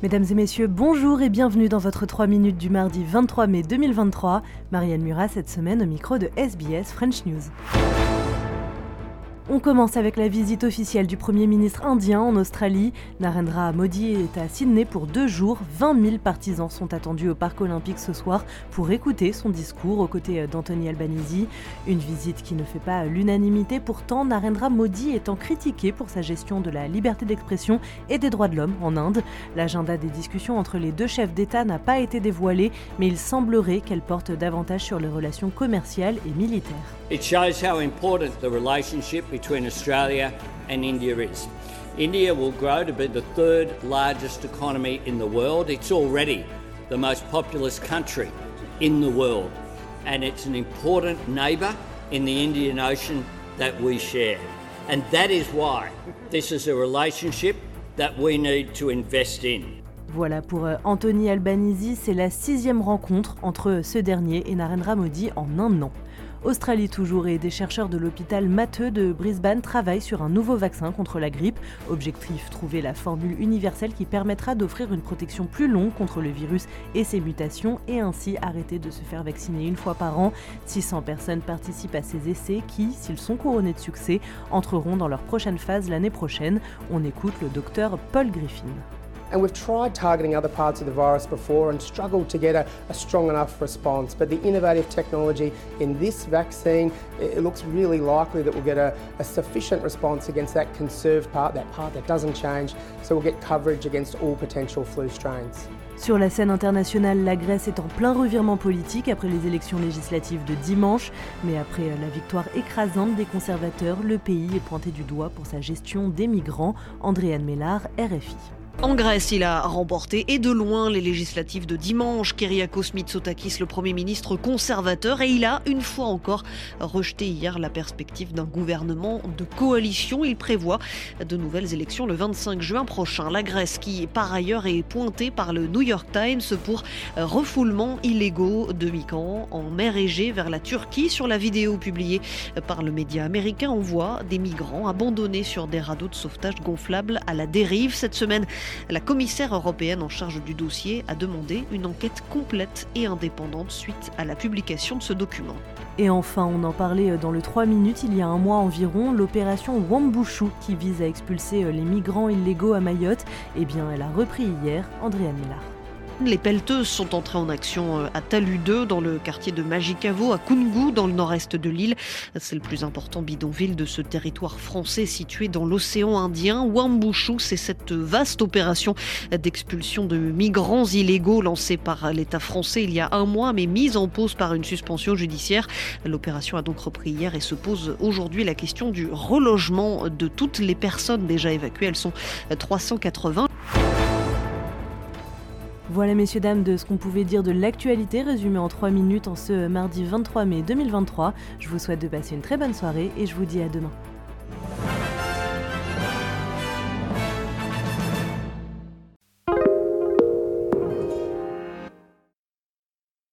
Mesdames et messieurs, bonjour et bienvenue dans votre 3 minutes du mardi 23 mai 2023. Marianne Murat cette semaine au micro de SBS French News. On commence avec la visite officielle du Premier ministre indien en Australie. Narendra Modi est à Sydney pour deux jours. 20 000 partisans sont attendus au Parc olympique ce soir pour écouter son discours aux côtés d'Anthony Albanese. Une visite qui ne fait pas l'unanimité, pourtant Narendra Modi étant critiqué pour sa gestion de la liberté d'expression et des droits de l'homme en Inde. L'agenda des discussions entre les deux chefs d'État n'a pas été dévoilé, mais il semblerait qu'elle porte davantage sur les relations commerciales et militaires. Between Australia and India is. India will grow to be the third largest economy in the world. It's already the most populous country in the world, and it's an important neighbour in the Indian Ocean that we share. And that is why this is a relationship that we need to invest in. Voilà pour euh, Anthony Albanese, c'est la sixième rencontre entre ce dernier et Narendra Modi en un an. Australie toujours et des chercheurs de l'hôpital Matteux de Brisbane travaillent sur un nouveau vaccin contre la grippe. Objectif trouver la formule universelle qui permettra d'offrir une protection plus longue contre le virus et ses mutations et ainsi arrêter de se faire vacciner une fois par an. 600 personnes participent à ces essais qui, s'ils sont couronnés de succès, entreront dans leur prochaine phase l'année prochaine. On écoute le docteur Paul Griffin. And we've tried targeting other parts of the virus before and struggled to get a, a, strong enough response. But the innovative technology in this vaccine, it looks really likely that we'll get a, a sufficient response against that conserved part, that part that doesn't change. So we'll get coverage against all potential flu strains. Sur la scène internationale, la Grèce est en plein revirement politique après les élections législatives de dimanche. Mais après la victoire écrasante des conservateurs, le pays est pointé du doigt pour sa gestion des migrants. Andréane Mellard, RFI. En Grèce, il a remporté et de loin les législatives de dimanche. Kyriakos Mitsotakis, le Premier ministre conservateur, et il a, une fois encore, rejeté hier la perspective d'un gouvernement de coalition. Il prévoit de nouvelles élections le 25 juin prochain. La Grèce, qui par ailleurs est pointée par le New York Times pour refoulement illégaux de migrants en mer Égée vers la Turquie. Sur la vidéo publiée par le média américain, on voit des migrants abandonnés sur des radeaux de sauvetage gonflables à la dérive. Cette semaine, la commissaire européenne en charge du dossier a demandé une enquête complète et indépendante suite à la publication de ce document. Et enfin, on en parlait dans le 3 minutes il y a un mois environ, l'opération Wambushu qui vise à expulser les migrants illégaux à Mayotte, eh bien elle a repris hier Andrea Millard. Les pelleteuses sont entrées en action à Talu 2 dans le quartier de Magikavo, à Kungu, dans le nord-est de l'île. C'est le plus important bidonville de ce territoire français situé dans l'océan Indien. Wambushu, c'est cette vaste opération d'expulsion de migrants illégaux lancée par l'État français il y a un mois, mais mise en pause par une suspension judiciaire. L'opération a donc repris hier et se pose aujourd'hui la question du relogement de toutes les personnes déjà évacuées. Elles sont 380. Voilà messieurs dames de ce qu'on pouvait dire de l'actualité résumée en 3 minutes en ce mardi 23 mai 2023. Je vous souhaite de passer une très bonne soirée et je vous dis à demain.